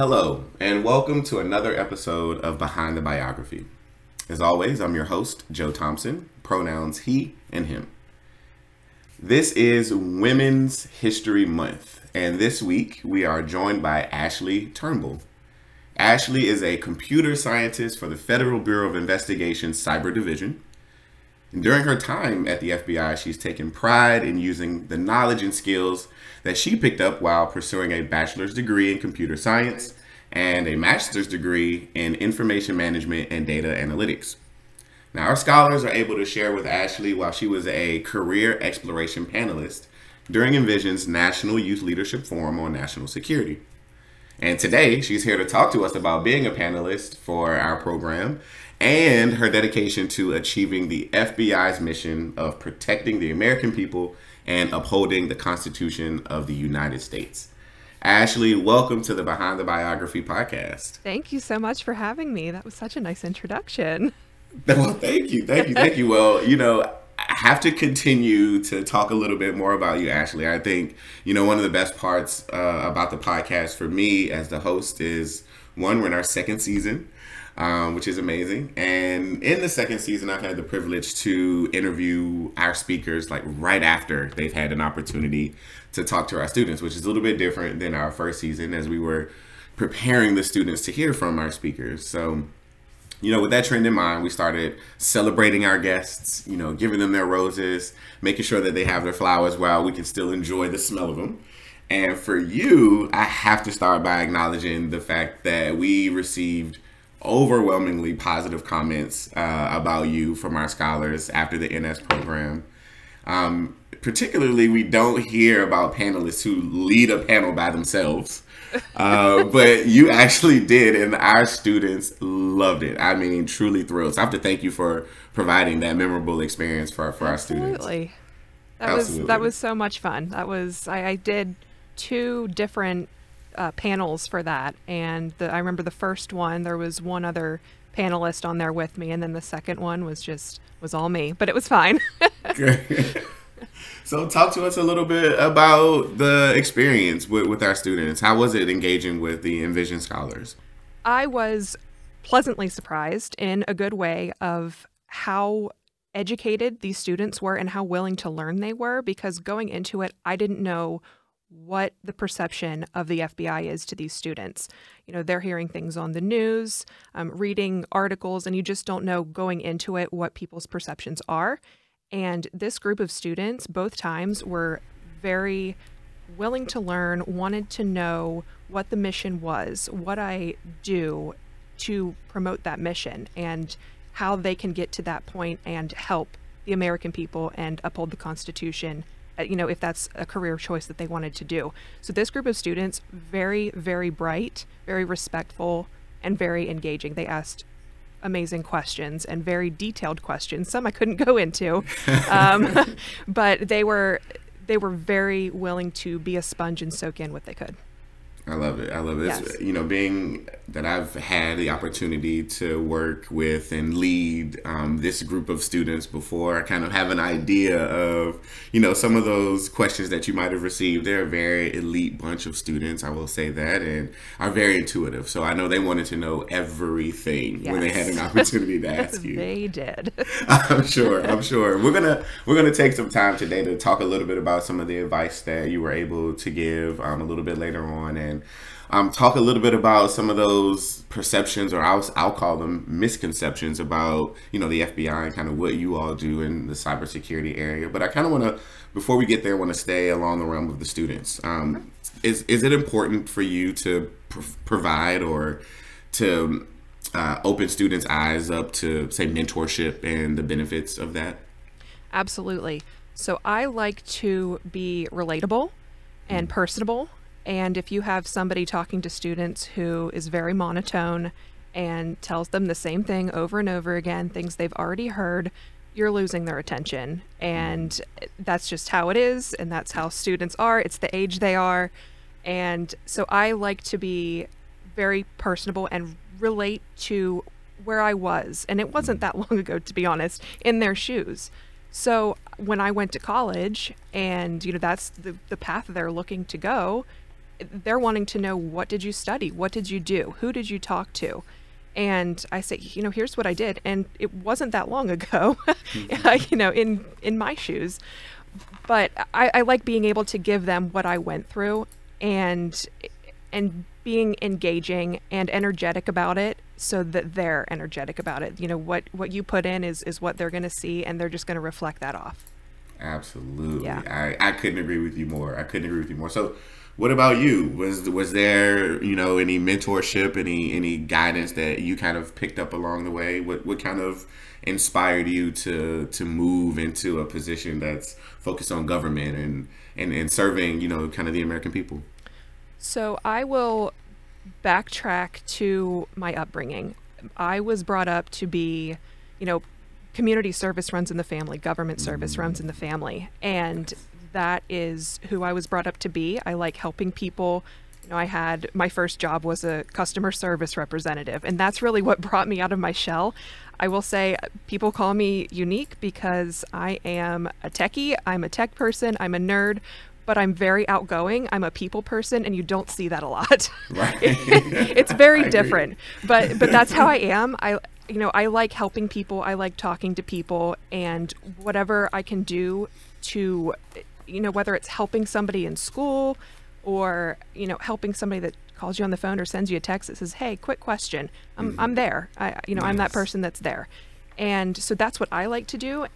Hello, and welcome to another episode of Behind the Biography. As always, I'm your host, Joe Thompson, pronouns he and him. This is Women's History Month, and this week we are joined by Ashley Turnbull. Ashley is a computer scientist for the Federal Bureau of Investigation Cyber Division. And during her time at the FBI, she's taken pride in using the knowledge and skills that she picked up while pursuing a bachelor's degree in computer science and a master's degree in information management and data analytics. Now, our scholars are able to share with Ashley while she was a career exploration panelist during Envision's National Youth Leadership Forum on National Security. And today, she's here to talk to us about being a panelist for our program and her dedication to achieving the FBI's mission of protecting the American people and upholding the Constitution of the United States. Ashley, welcome to the Behind the Biography podcast. Thank you so much for having me. That was such a nice introduction. Well, thank you. Thank you. Thank you. Well, you know, I have to continue to talk a little bit more about you, Ashley. I think, you know, one of the best parts uh, about the podcast for me as the host is one, we're in our second season um, which is amazing. And in the second season, I've had the privilege to interview our speakers like right after they've had an opportunity to talk to our students, which is a little bit different than our first season as we were preparing the students to hear from our speakers. So, you know, with that trend in mind, we started celebrating our guests, you know, giving them their roses, making sure that they have their flowers while we can still enjoy the smell of them. And for you, I have to start by acknowledging the fact that we received overwhelmingly positive comments uh, about you from our scholars after the NS program. Um, particularly, we don't hear about panelists who lead a panel by themselves. Uh, but you actually did, and our students loved it. I mean, truly thrilled. So I have to thank you for providing that memorable experience for, for our students. Absolutely. That Absolutely. was that was so much fun. That was I, I did two different uh, panels for that, and the, I remember the first one there was one other panelist on there with me, and then the second one was just was all me, but it was fine. so talk to us a little bit about the experience with, with our students. How was it engaging with the Envision scholars? I was pleasantly surprised in a good way of how educated these students were and how willing to learn they were because going into it, I didn't know what the perception of the FBI is to these students. You know, they're hearing things on the news, um, reading articles, and you just don't know going into it what people's perceptions are. And this group of students, both times, were very willing to learn, wanted to know what the mission was, what I do to promote that mission, and how they can get to that point and help the American people and uphold the Constitution uh, you know, if that's a career choice that they wanted to do. So this group of students, very, very bright, very respectful, and very engaging. They asked amazing questions and very detailed questions. Some I couldn't go into, um, but they were they were very willing to be a sponge and soak in what they could. I love it. I love it. Yes. You know, being that I've had the opportunity to work with and lead um, this group of students before, I kind of have an idea of, you know, some of those questions that you might have received. They're a very elite bunch of students, I will say that, and are very intuitive. So I know they wanted to know everything yes. when they had an opportunity to ask you. they did. I'm sure. I'm sure. We're gonna we're gonna take some time today to talk a little bit about some of the advice that you were able to give um, a little bit later on and um, talk a little bit about some of those perceptions, or I'll, I'll call them misconceptions about you know the FBI and kind of what you all do in the cybersecurity area. But I kind of want to, before we get there, want to stay along the realm of the students. Um, is is it important for you to pr- provide or to uh, open students' eyes up to say mentorship and the benefits of that? Absolutely. So I like to be relatable and mm. personable and if you have somebody talking to students who is very monotone and tells them the same thing over and over again, things they've already heard, you're losing their attention. And that's just how it is. And that's how students are. It's the age they are. And so I like to be very personable and relate to where I was. And it wasn't that long ago, to be honest, in their shoes. So when I went to college and, you know, that's the, the path they're looking to go, they're wanting to know what did you study? What did you do? Who did you talk to? And I say, you know, here's what I did. And it wasn't that long ago, you know, in, in my shoes. But I, I like being able to give them what I went through and and being engaging and energetic about it so that they're energetic about it. You know, what what you put in is is what they're going to see and they're just going to reflect that off. Absolutely. Yeah. I, I couldn't agree with you more. I couldn't agree with you more. So what about you? Was was there, you know, any mentorship, any any guidance that you kind of picked up along the way? What what kind of inspired you to to move into a position that's focused on government and and, and serving, you know, kind of the American people? So I will backtrack to my upbringing. I was brought up to be, you know, community service runs in the family, government service mm. runs in the family. And that is who I was brought up to be. I like helping people. You know, I had my first job was a customer service representative, and that's really what brought me out of my shell. I will say uh, people call me unique because I am a techie, I'm a tech person, I'm a nerd, but I'm very outgoing. I'm a people person, and you don't see that a lot. Right. it's very different, but but that's how I am. I you know I like helping people. I like talking to people, and whatever I can do to, you know, whether it's helping somebody in school, or you know helping somebody that calls you on the phone or sends you a text that says, "Hey, quick question." I'm mm-hmm. I'm there. I you know nice. I'm that person that's there, and so that's what I like to do.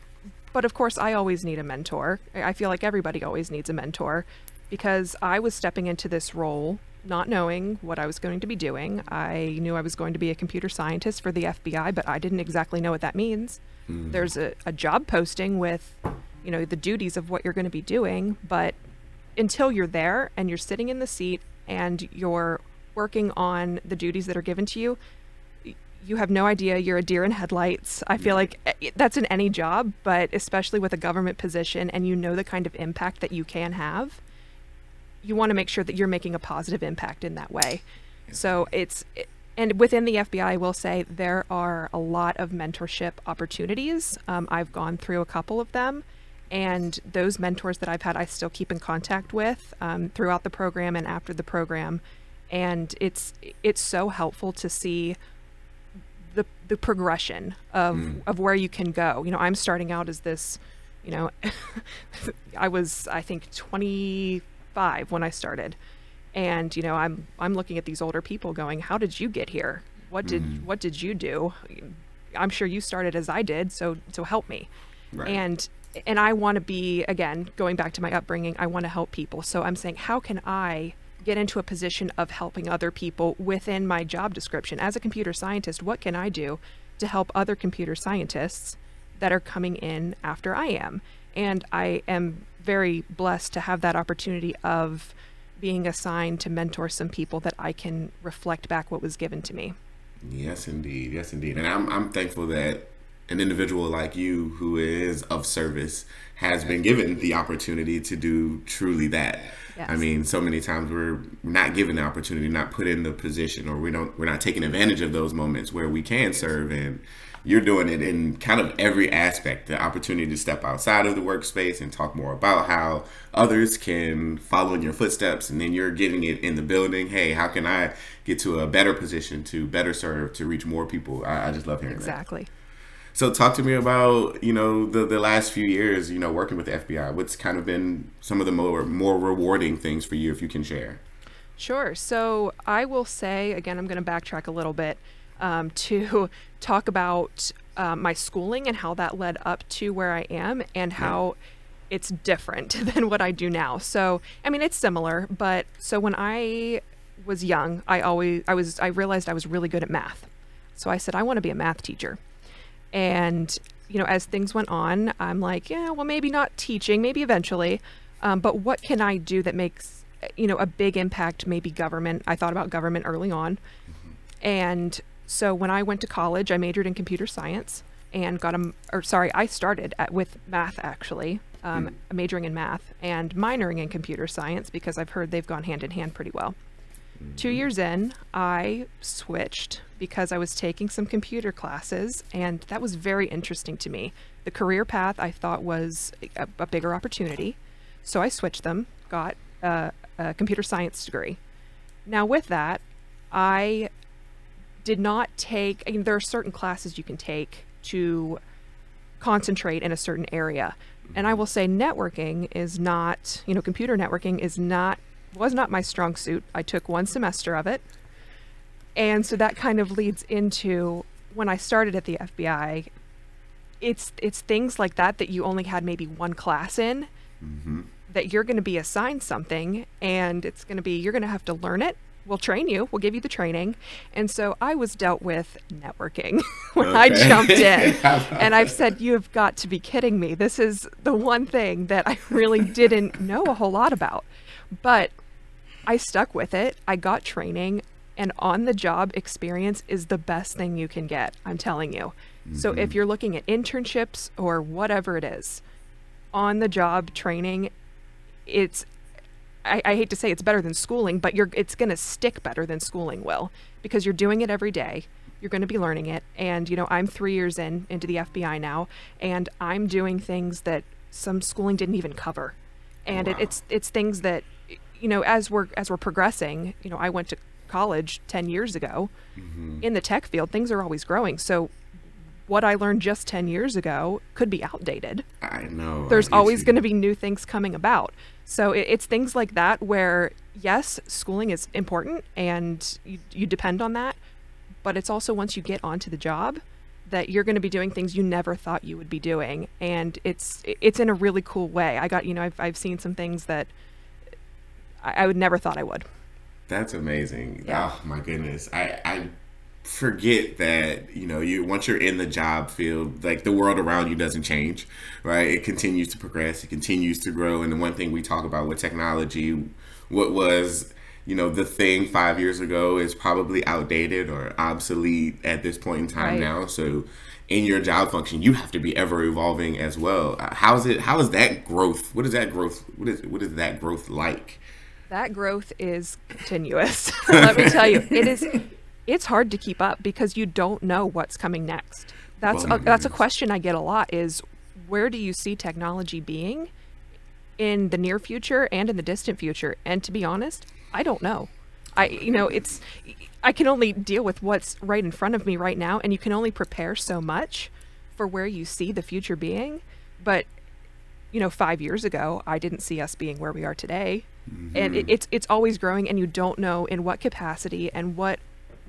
But of course, I always need a mentor. I feel like everybody always needs a mentor because I was stepping into this role not knowing what I was going to be doing. I knew I was going to be a computer scientist for the FBI, but I didn't exactly know what that means. Mm. There's a, a job posting with, you know, the duties of what you're going to be doing, but until you're there and you're sitting in the seat and you're working on the duties that are given to you, you have no idea you're a deer in headlights. I feel like eh, that's in any job, but especially with a government position and you know the kind of impact that you can have, you want to make sure that you're making a positive impact in that way. So it's and within the FBI, I will say there are a lot of mentorship opportunities. Um, I've gone through a couple of them, and those mentors that I've had, I still keep in contact with um, throughout the program and after the program. And it's it's so helpful to see the the progression of mm. of where you can go. You know, I'm starting out as this, you know, I was I think 25 when I started. And you know, I'm I'm looking at these older people going, "How did you get here? What did mm. what did you do? I'm sure you started as I did, so so help me." Right. And and I want to be again going back to my upbringing. I want to help people. So I'm saying, how can I get into a position of helping other people within my job description. As a computer scientist, what can I do to help other computer scientists that are coming in after I am? And I am very blessed to have that opportunity of being assigned to mentor some people that I can reflect back what was given to me. Yes, indeed. Yes, indeed. And I'm, I'm thankful that an individual like you who is of service has been given the opportunity to do truly that. Yes. I mean, so many times we're not given the opportunity, not put in the position, or we don't, we're not taking advantage of those moments where we can serve. And you're doing it in kind of every aspect. The opportunity to step outside of the workspace and talk more about how others can follow in your footsteps, and then you're getting it in the building. Hey, how can I get to a better position to better serve to reach more people? I, I just love hearing exactly. that. Exactly. So talk to me about you know the the last few years you know working with the FBI. What's kind of been some of the more more rewarding things for you if you can share? Sure. So I will say again, I'm going to backtrack a little bit um, to talk about um, my schooling and how that led up to where I am and how. Yeah. It's different than what I do now. So, I mean, it's similar, but so when I was young, I always I was I realized I was really good at math. So I said I want to be a math teacher. And, you know, as things went on, I'm like, yeah, well, maybe not teaching, maybe eventually. Um, but what can I do that makes, you know, a big impact, maybe government? I thought about government early on. Mm-hmm. And so when I went to college, I majored in computer science and got a, or sorry, I started at, with math actually, um, mm. majoring in math and minoring in computer science because I've heard they've gone hand in hand pretty well. Two years in, I switched because I was taking some computer classes, and that was very interesting to me. The career path I thought was a, a bigger opportunity, so I switched them, got uh, a computer science degree. Now, with that, I did not take, I mean, there are certain classes you can take to concentrate in a certain area. And I will say networking is not, you know, computer networking is not, was not my strong suit. I took one semester of it. And so that kind of leads into when I started at the FBI, it's it's things like that that you only had maybe one class in Mm-hmm. that you're going to be assigned something and it's going to be you're going to have to learn it. We'll train you. We'll give you the training. And so i was dealt with networking when i jumped in. And i've said you have got to be kidding me. This is the one thing that i really didn't know a whole lot about. But i stuck with it. I got training and on the job experience is the best thing you can get i'm telling you. So if mm-hmm. you're looking at internships or whatever it is on the job training it's I, I hate to say it's better than schooling but you're it's going to stick better than schooling will because you're doing it every day you're going to be learning it and you know i'm three years in into the fbi now and i'm doing things that some schooling didn't even cover. And it, it's it's things that you know as we're as we're progressing you know i went to college 10 years ago mm-hmm. in the tech field things are always growing so what i learned just 10 years ago could be outdated I know. there's always going to be new things coming about. So it, it's things like that where, yes, schooling is important and you, you depend on that. But it's also once you get onto the job that you're going to be doing things you never thought you would be doing. And it's it's in a really cool way. I got, you know, I've, I've seen some things that I, I would never thought I would. That's amazing. Yeah. Oh my goodness. I I forget that, you know, you once you're in the job field, like the world around you doesn't change, right? It continues to progress, it continues to grow. And the one thing we talk about with technology, what was you know the thing five years ago is probably outdated or obsolete at this point in time Right. now so in your job function you have to be ever evolving as well how's it how is that growth what is that growth what is what is that growth like That growth is continuous. Let me tell you, it is. It's hard to keep up because you don't know what's coming next. That's my a, that's a mm-hmm. question I get a lot. Is where do you see technology being in the near future and in the distant future? And to be honest, I don't know. I you know it's I can only deal with what's right in front of me right now, and you can only prepare so much for where you see the future being. But you know, five years ago, I didn't see us being where we are today. And it, mm-hmm. it's it's always growing, and you don't know in what capacity and what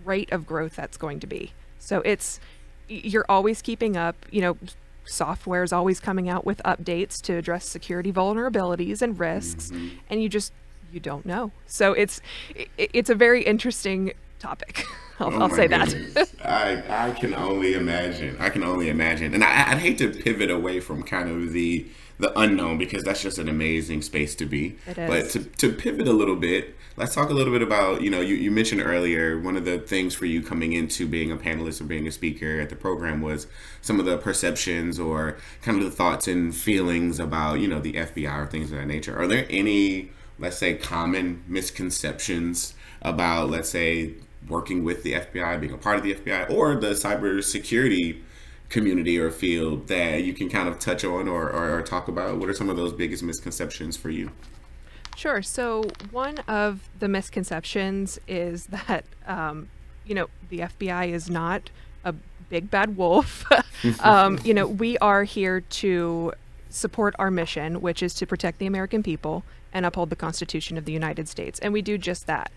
rate of growth that's going to be. So it's you're always keeping up. You know, software is always coming out with updates to address security vulnerabilities and risks, mm-hmm. and you just you don't know. So it's i it's a very interesting topic. I'll, Oh I'll say that. I I can only imagine. I can only imagine, and I, I'd hate to pivot away from kind of the the unknown because that's just an amazing space to be. But to, to pivot a little bit, let's talk a little bit about you know you, you mentioned earlier one of the things for you coming into being a panelist or being a speaker at the program was some of the perceptions or kind of the thoughts and feelings about you know the FBI or things of that nature. Are there any let's say common misconceptions about let's say working with the FBI, being a part of the FBI, or the cybersecurity community or field that you can kind of touch on or, or, or talk about? What are some of those biggest misconceptions for you? Sure. So one of the misconceptions is that um, you know the FBI is not a big bad wolf. um, you know we are here to support our mission, which is to protect the American people and uphold the Constitution of the United States, and we do just that.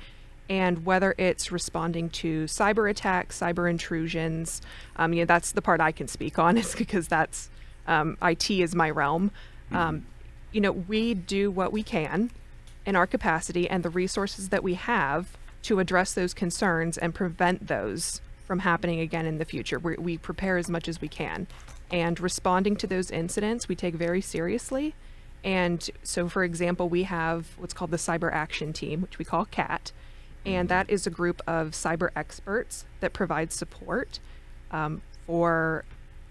And whether it's responding to cyber attacks, cyber intrusions, um, you know that's the part I can speak on, is because that's um, IT is my realm. Um, you know, we do what we can in our capacity and the resources that we have to address those concerns and prevent those from happening again in the future. We, we prepare as much as we can. And responding to those incidents, we take very seriously. And so, for example, we have what's called the Cyber Action Team, which we call CAT. And that is a group of cyber experts that provide support um, for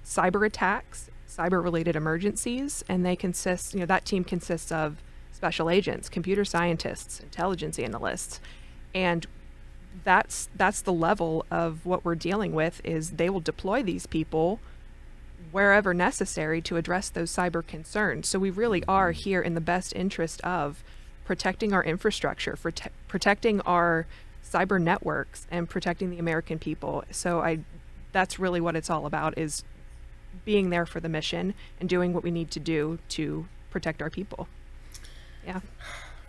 cyber attacks, cyber related emergencies, and they consist, you know, that team consists of special agents, computer scientists, intelligence analysts, and that's that's the level of what we're dealing with is they will deploy these people wherever necessary to address those cyber concerns. So we really are here in the best interest of protecting our infrastructure, for te- protecting our cyber networks, and protecting the American people. So I, that's really what it's all about: is being there for the mission and doing what we need to do to protect our people. Yeah.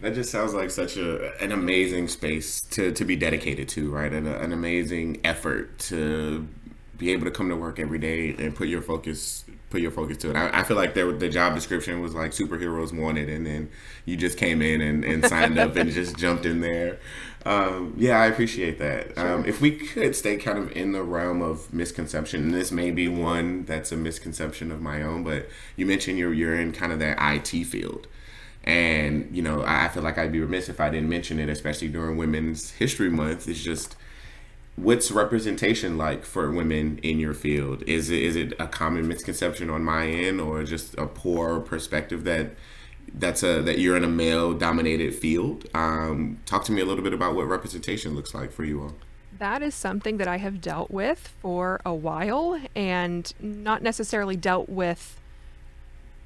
That just sounds like such a an amazing space to, to be dedicated to, right? And a, an amazing effort to be able to come to work every day and put your focus put your focus to it. I, I feel like there, the job description was like superheroes wanted, and then you just came in and, and signed up and just jumped in there. Um, yeah, I appreciate that. Sure. Um, if we could stay kind of in the realm of misconception, and this may be one that's a misconception of my own, but you mentioned you're you're in kind of that IT field. And, you know, I feel like I'd be remiss if I didn't mention it, especially during Women's History Month. It's just what's representation like for women in your field? Is it is it a common misconception on my end or just a poor perspective that that's a that you're in a male dominated field? Um, talk to me a little bit about what representation looks like for you all. That is something that I have dealt with for a while and not necessarily dealt with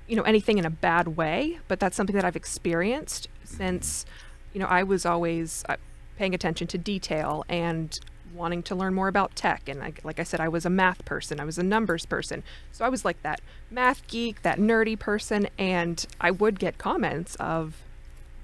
you know anything in a bad way, but that's something that I've experienced since you know I was always uh, paying attention to detail and wanting to learn more about tech and like, like I said I was a math person, I was a numbers person. So I was like that math geek, that nerdy person and I would get comments of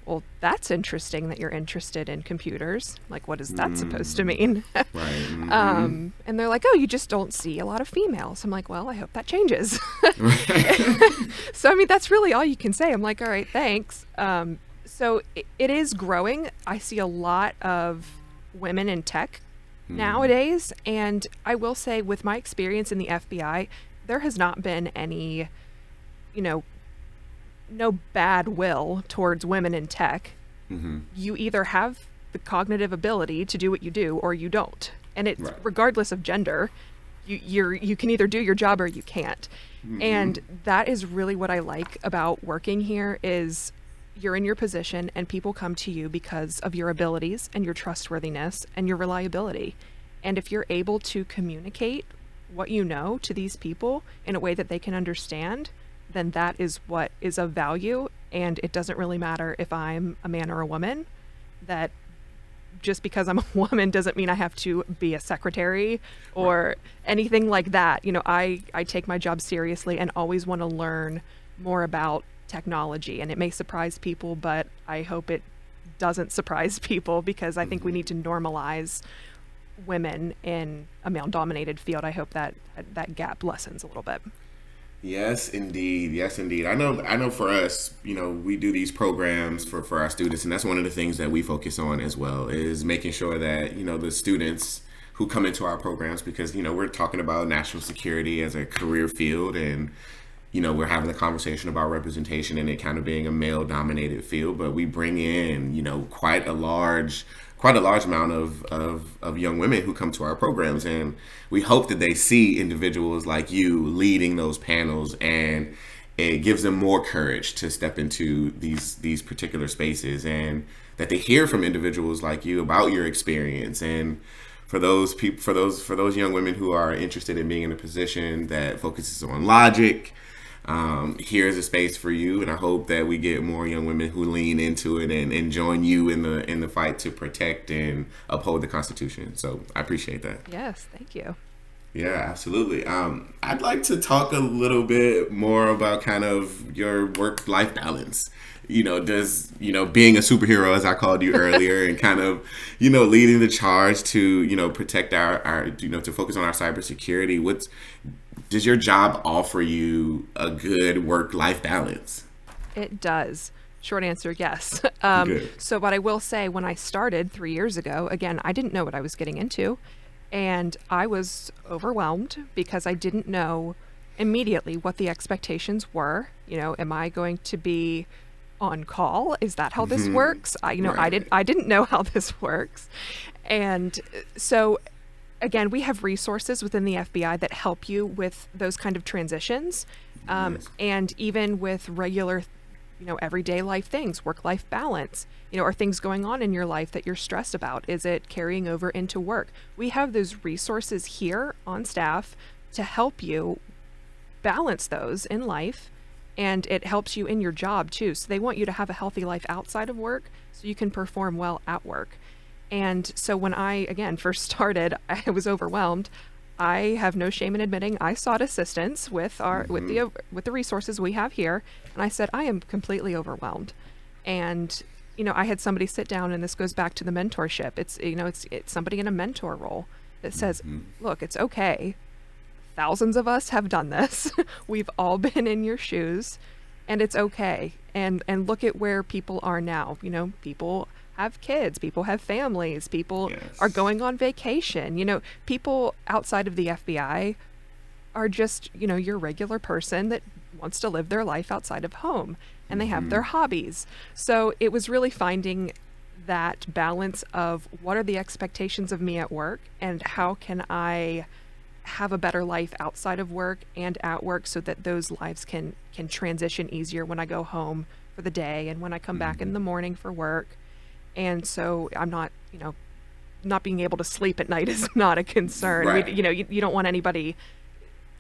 well, that's interesting that you're interested in computers. Like, what is that mm. supposed to mean? right. Mm-hmm. um, and they're like, oh, you just don't see a lot of females. I'm like, well, I hope that changes. so, I mean, that's really all you can say. I'm like, all right, thanks. Um, so, it, it is growing. I see a lot of women in tech mm. nowadays. And I will say, with my experience in the FBI, there has not been any, you know, no bad will towards women in tech. Mm-hmm. You either have the cognitive ability to do what you do or you don't. And it's right. regardless of gender, you you're you can either do your job or you can't. Mm-hmm. And that is really what I like about working here is you're in your position and people come to you because of your abilities and your trustworthiness and your reliability. And if you're able to communicate what you know to these people in a way that they can understand, then that is what is of value. And it doesn't really matter if I'm a man or a woman, that just because I'm a woman doesn't mean I have to be a secretary or anything like that. You know, I, I take my job seriously and always want to learn more about technology. And it may surprise people, but I hope it doesn't surprise people because I think we mm-hmm. need to normalize women in a male dominated field. I hope that that gap lessens a little bit. Yes, indeed. Yes, indeed. I know. I know. For us, you know, we do these programs for for our students, and that's one of the things that we focus on as well is making sure that you know the students who come into our programs because you know we're talking about national security as a career field and you know we're having a conversation about representation and it kind of being a male dominated field but we bring in you know quite a large quite a large amount of, of, of young women who come to our programs. And we hope that they see individuals like you leading those panels and it gives them more courage to step into these these particular spaces and that they hear from individuals like you about your experience. And for those people for those for those young women who are interested in being in a position that focuses on logic um, here's a space for you and i hope that we get more young women who lean into it and, and join you in the in the fight to protect and uphold the constitution. So i appreciate that. Yes thank you. Yeah absolutely. Um, i'd like to talk a little bit more about kind of your work life balance. You know does you know being a superhero as i called you earlier and kind of you know leading the charge to you know protect our, our you know to focus on our cybersecurity what's does your job offer you a good work life balance? It does. Short answer, yes. Um, so, what I will say, when I started three years ago, again, I didn't know what I was getting into. And I was overwhelmed because I didn't know immediately what the expectations were. You know, am I going to be on call? Is that how this mm-hmm. works? I, you know, right. I didn't, I didn't know how this works. And so again, we have resources within the FBI that help you with those kind of transitions, um, nice. and even with regular, you know, everyday life things, work-life balance. You know, are things going on in your life that you're stressed about? Is it carrying over into work? We have those resources here on staff to help you balance those in life and it helps you in your job too. So they want you to have a healthy life outside of work so you can perform well at work. And so when I again first started, I was overwhelmed. I have no shame in admitting I sought assistance with our mm-hmm. with the mm-hmm. with the resources we have here, and I said I am completely overwhelmed. And you know, I had somebody sit down, and this goes back to the mentorship. It's you know, it's it's somebody in a mentor role that says, mm-hmm. "Look, it's okay. Thousands of us have done this. We've all been in your shoes, and it's okay. And and look at where people are now. You know, people have kids, people have families, people yes. are going on vacation. You know, people outside of the FBI are just, you know, your regular person that wants to live their life outside of home and they have mm-hmm. their hobbies. So it was really finding that balance of what are the expectations of me at work and how can I have a better life outside of work and at work so that those lives can can transition easier when I go home for the day and when I come mm-hmm. back in mm-hmm. the morning for work and so I'm not, you know, not being able to sleep at night is not a concern. Right. We, you know, you, you don't want anybody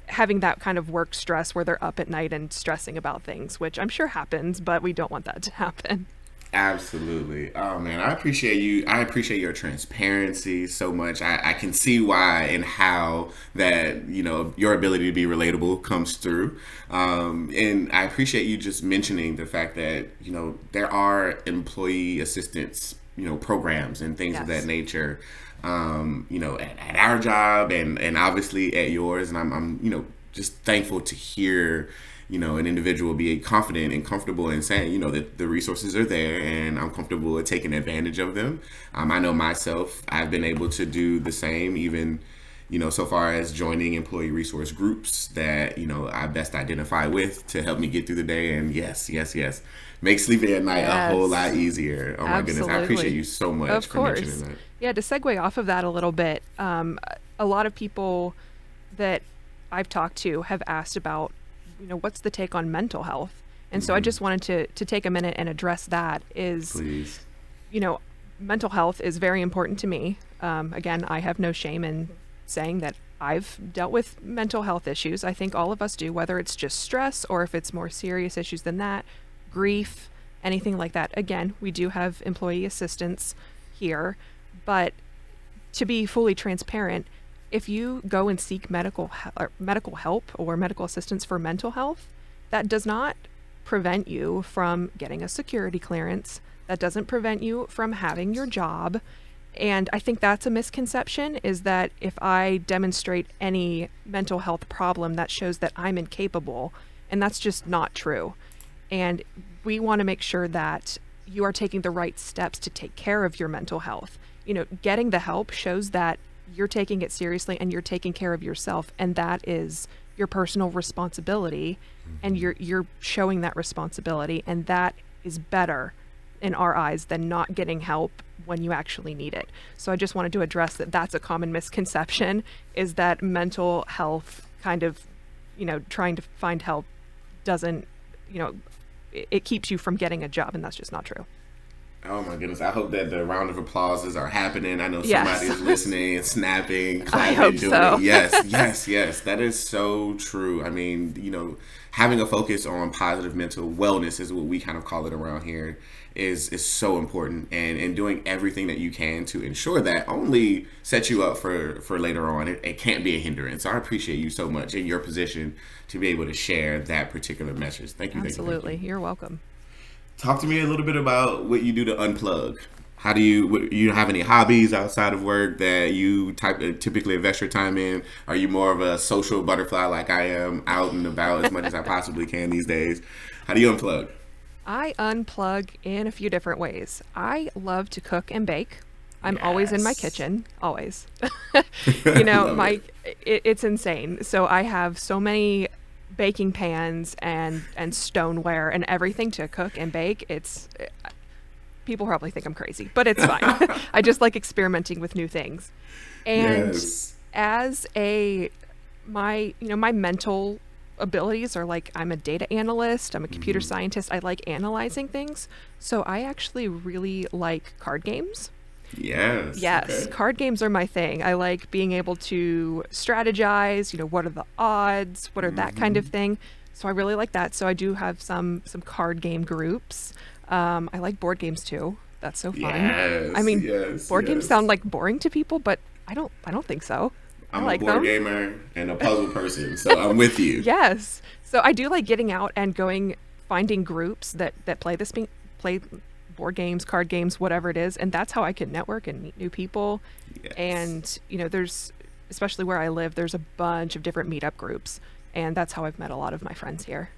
having that kind of work stress where they're up at night and stressing about things, which I'm sure happens, but we don't want that to happen. Absolutely. Oh man, I appreciate you. I appreciate your transparency so much. I, I, can see why and how that, you know, your ability to be relatable comes through. Um, and I appreciate you just mentioning the fact that, you know, there are employee assistance, you know, programs and things yes. of that nature. Um, you know, at, at our job and, and obviously at yours. And I'm, I'm, you know, just thankful to hear you know, an individual be confident and comfortable in saying, you know, that the resources are there and I'm comfortable with taking advantage of them. Um, I know myself, I've been able to do the same, even, you know, so far as joining employee resource groups that, you know, I best identify with to help me get through the day. And yes, yes, yes, make sleeping at night yes. a whole lot easier. Oh my Absolutely. goodness. I appreciate you so much of for course. mentioning that. Yeah, to segue off of that a little bit, um, a lot of people that I've talked to have asked about you know, what's the take on mental health? And mm-hmm. so I mm-hmm. just wanted to to take a minute and address that. Is Please. you know, mental health is very important to me. Um, again, I have no shame in saying that I've dealt with mental health issues. I think all of us do, whether it's just stress or if it's more serious issues than that, grief, anything like that. Again, we do have employee assistance here, but to be fully transparent, if you go and seek medical medical help or medical assistance for mental health, that does not prevent you from getting a security clearance. That doesn't prevent you from having your job. And I think that's a misconception is that if I demonstrate any mental health problem, that shows that I'm incapable. And that's just not true. And we want to make sure that you are taking the right steps to take care of your mental health. You know, getting the help shows that you're taking it seriously and you're taking care of yourself and that is your personal responsibility mm-hmm. and you're you're showing that responsibility and that is better in our eyes than not getting help when you actually need it. So I just wanted to address that that's a common misconception is that mental health kind of you know trying to find help doesn't you know it, it keeps you from getting a job and that's just not true. Oh my goodness! I hope that the round of applauses are happening. I know somebody yes. is listening and snapping, clapping, doing so. it. Yes, yes, yes. That is so true. I mean, you know, having a focus on positive mental wellness is what we kind of call it around here. Is is so important, and and doing everything that you can to ensure that only sets you up for for later on. It, it can't be a hindrance. So I appreciate you so much in your position to be able to share that particular message. Thank you. Absolutely, thank you, thank you. you're welcome. Talk to me a little bit about what you do to unplug. How do you what, you have any hobbies outside of work that you type typically invest your time in? Are you more of a social butterfly like I am, out and about as much as I possibly can these days? How do you unplug? I unplug in a few different ways. I love to cook and bake. I'm yes. always in my kitchen, always. you know, my it, it's insane. So I have so many baking pans and and stoneware and everything to cook and bake. It's people probably think I'm crazy, but it's fine. I just like experimenting with new things. And yes. as a my you know my mental abilities are like I'm a data analyst, I'm a computer mm-hmm. scientist. I like analyzing things. So I actually really like card games. Yes. Yes. Okay. Card games are my thing. I like being able to strategize, you know, what are the odds, what are mm-hmm. that kind of mm-hmm. thing. so I really like that. So I do have some some card game groups. Um, I like board games too. That's so fun. Yes, I mean, yes, board games sound like boring to people, but I don't. I don't think so. I'm like a board them. gamer and a puzzle person, so I'm with you. Yes. So I do like getting out and going, finding groups that that play this play board games, card games, whatever it is, and that's how I can network and meet new people. Yes. And you know, there's especially where I live, there's a bunch of different meetup groups, and that's how I've met a lot of my friends here.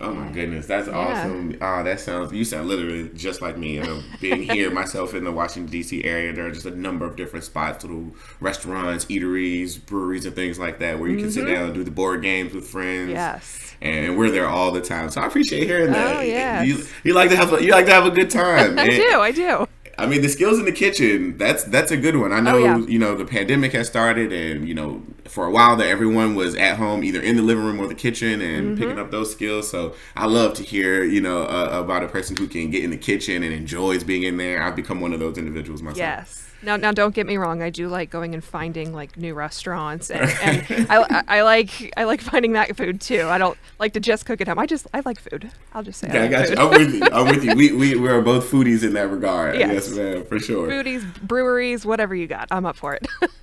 Oh my goodness, that's awesome! Ah, that sounds you sound literally just like me. And being here myself in the Washington D.C. area, there are just a number of different spots, little restaurants, eateries, breweries, and things like that, where you can sit Mm-hmm. down and do the board games with friends. Yes. and we're there all the time. So I appreciate hearing that. Oh, yes. you, you like to have a, you like to have a good time. I And- do, I do. I mean, the skills in the kitchen, that's that's a good one. I know, Oh, yeah. you know, the pandemic has started and, you know, for a while that everyone was at home either in the living room or the kitchen and Mm-hmm. picking up those skills. So I love to hear, you know, uh, about a person who can get in the kitchen and enjoys being in there. I've become one of those individuals myself. Yes. Now, now, don't get me wrong. I do like going and finding like new restaurants, and, and I, I, I like I like finding that food too. I don't like to just cook at home. I just I like food. I'll just say Yeah, I like got food. you. I'm with you. I'm with you. We, we, we are both foodies in that regard. Yes. Yes, ma'am, for sure. Foodies, breweries, whatever you got, I'm up for it.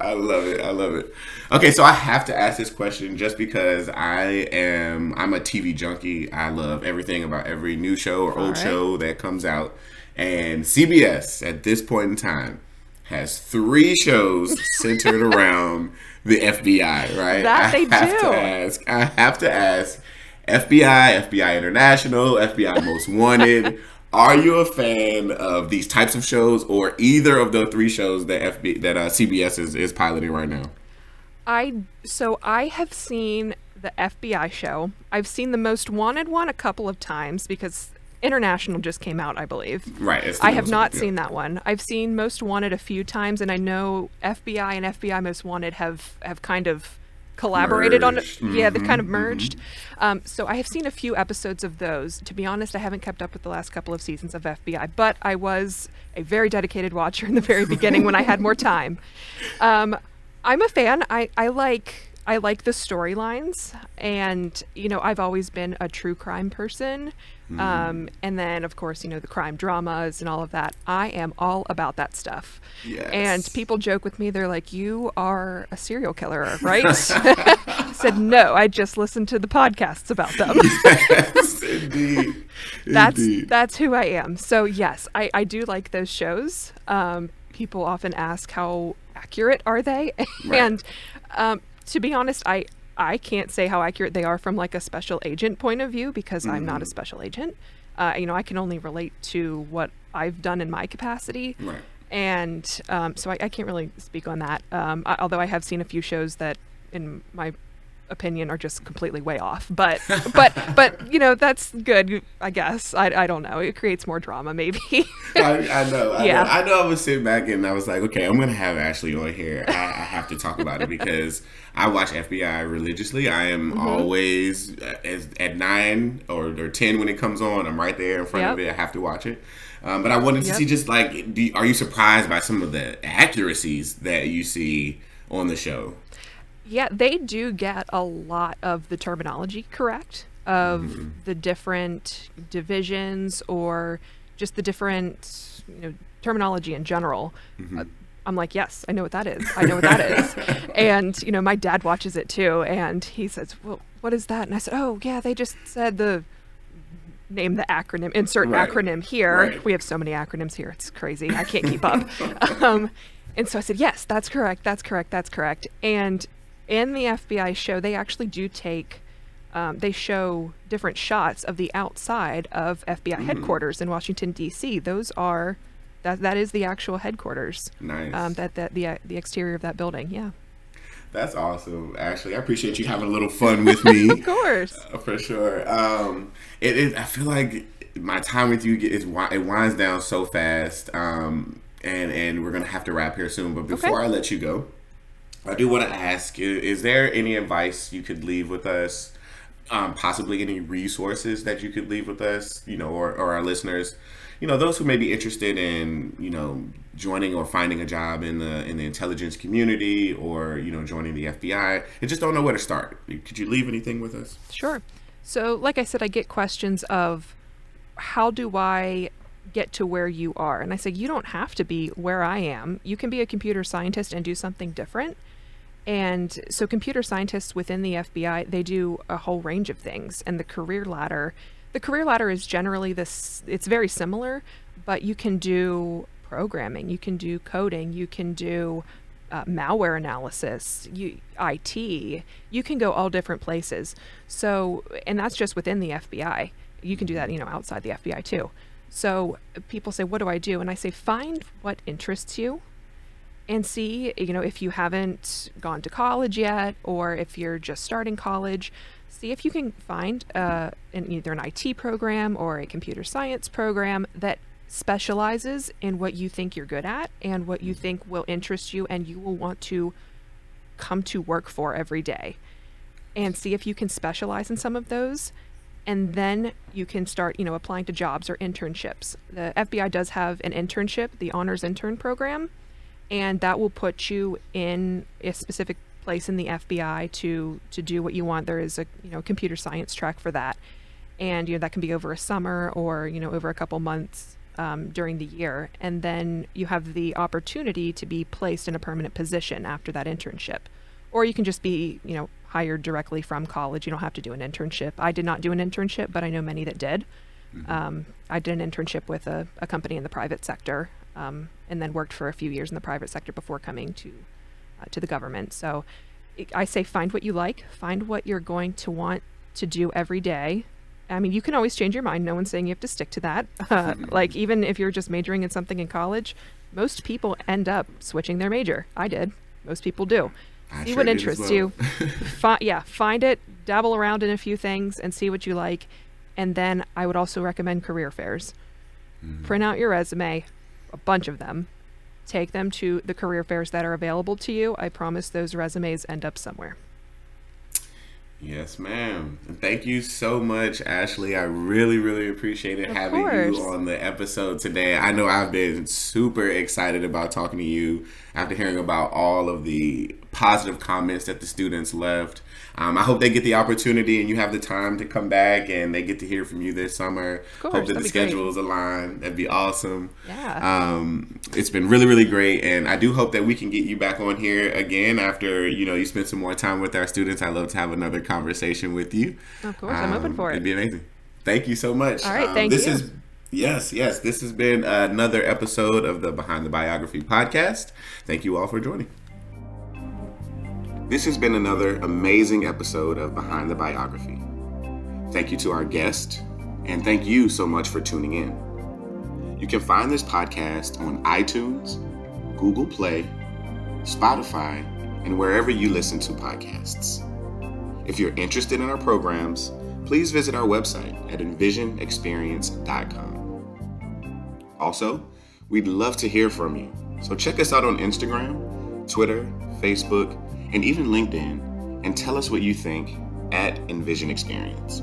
I love it. I love it. Okay, so I have to ask this question just because I am I'm a TV junkie. I love everything about every new show or old right. show that comes out. And CBS at this point in time has three shows centered around the FBI, right? That they I have do. to ask. I have to ask FBI, FBI International, FBI Most Wanted. Are you a fan of these types of shows, or either of the three shows that FB that uh, CBS is, is piloting right now? I so I have seen the FBI show. I've seen the Most Wanted one a couple of times because International just came out, I believe. Right. I have not yeah. seen that one. I've seen Most Wanted a few times, and I know FBI and FBI Most Wanted have have kind of collaborated on it. Merged. Yeah, they've kind of Mhm, merged. Um, so I have seen a few episodes of those. To be honest, I haven't kept up with the last couple of seasons of FBI, but I was a very dedicated watcher in the very beginning when I had more time. Um, I'm a fan. I, I like I like the storylines, and you know I've always been a true crime person. Um, and then of course you know the crime dramas and all of that. I am all about that stuff. Yes. And people joke with me. They're like, "You are a serial killer, right?" I said, "No, I just listened to the podcasts about them." yes, indeed. that's Indeed. that's who I am. So yes, I, I do like those shows. Um, people often ask how accurate are they, and um, to be honest, I I can't say how accurate they are from like a special agent point of view because I'm not a special agent. Uh, you know, I can only relate to what I've done in my capacity. Right. And um, so I, I can't really speak on that. Um, I, although I have seen a few shows that, in my opinion, are just completely way off. But but but you know that's good. I guess I, I don't know. It creates more drama, maybe. I, I know. I Yeah. know. I know. I was sitting back and I was like, okay, I'm gonna have Ashley on here. I, I have to talk about it because I watch FBI religiously. I am Mm-hmm. always uh, as, at nine or, or ten when it comes on. I'm right there in front of it. I have to watch it. Um, but I wanted to Yep. see just like, do, are you surprised by some of the accuracies that you see on the show? Yeah, they do get a lot of the terminology correct of Mm-hmm. the different divisions or just the different you know terminology in general. Mm-hmm. Uh, I'm like, yes, I know what that is. I know what that is. And you know, my dad watches it too, and he says, "Well, what is that?" And I said, "Oh, yeah, they just said the name the acronym, insert Right. acronym here. Right. We have so many acronyms here; it's crazy. I can't keep up." um, and so I said, "Yes, that's correct. That's correct. That's correct." And in the FBI show, they actually do take. Um, they show different shots of the outside of FBI headquarters in Washington D.C. Those are that that is the actual headquarters. Nice. Um, that that the the exterior of that building. Yeah, That's awesome, Ashley. I appreciate you having a little fun with me. of course. Uh, for sure. Um, it is. I feel like my time with you is it winds down so fast. Um, and and we're gonna have to wrap here soon. But before I let you go, I do want to ask: i- Is there any advice you could leave with us? Um, possibly any resources that you could leave with us, you know, or, or our listeners, you know those who may be interested in you know joining or finding a job in the in the intelligence community or you know joining the FBI and just don't know where to start. Could you leave anything with us? Sure. So, like I said, I get questions of how do I get to where you are? And I say, you don't have to be where I am. You can be a computer scientist and do something different. And so, computer scientists within the FBI, they do a whole range of things. And the career ladder, the career ladder is generally this, it's very similar, but you can do programming, you can do coding, you can do uh, malware analysis, you, IT, you can go all different places. So, and that's just within the FBI. You can do that, you know, outside the FBI too. So people say, what do I do? And I say, find what interests you and see, you know, if you haven't gone to college yet or if you're just starting college, see if you can find uh, an, either an IT program or a computer science program that specializes in what you think you're good at and what you think will interest you and you will want to come to work for every day. And see if you can specialize in some of those. And then you can start, you know, applying to jobs or internships. The FBI does have an internship, the Honors Intern Program, and that will put you in a specific place in the FBI to to do what you want. There is a you know computer science track for that, and you know that can be over a summer or you know over a couple months um, during the year, and then you have the opportunity to be placed in a permanent position after that internship, or you can just be, you know, hired directly from college. You don't have to do an internship. I did not do an internship, but I know many that did. Mm-hmm. Um, I did an internship with a, a company in the private sector, um, and then worked for a few years in the private sector before coming to uh, to the government. So I say find what you like, find what you're going to want to do every day, I mean, you can always change your mind. No one's saying you have to stick to that. Uh, like, even if you're just majoring in something in college, most people end up switching their major. I did. Most people do. I see sure what interests well. you. Fi- yeah, find it, dabble around in a few things, and see what you like. And then I would also recommend career fairs. Mm. Print out your resume, a bunch of them. Take them to the career fairs that are available to you. I promise those resumes end up somewhere. Yes, ma'am. And thank you so much, Ashley. I really, really appreciated of having course. you on the episode today. I know I've been super excited about talking to you after hearing about all of the positive comments that the students left. Um, I hope they get the opportunity and you have the time to come back and they get to hear from you this summer. Course, hope that the schedules great. align. That'd be awesome. Yeah. Um, it's been really, really great. And I do hope that we can get you back on here again after, you know, you spend some more time with our students. I'd love to have another conversation with you. Of course. Um, I'm open for it. It'd be amazing. Thank you so much. All right. Um, thank this you. Is, Yes, yes. This has been another episode of the Behind the Biography podcast. Thank you all for joining. This has been another amazing episode of Behind the Biography. Thank you to our guest, and thank you so much for tuning in. You can find this podcast on iTunes, Google Play, Spotify, and wherever you listen to podcasts. If you're interested in our programs, please visit our website at envisionexperience.com. Also, we'd love to hear from you, so check us out on Instagram, Twitter, Facebook, and even LinkedIn and tell us what you think at Envision Experience.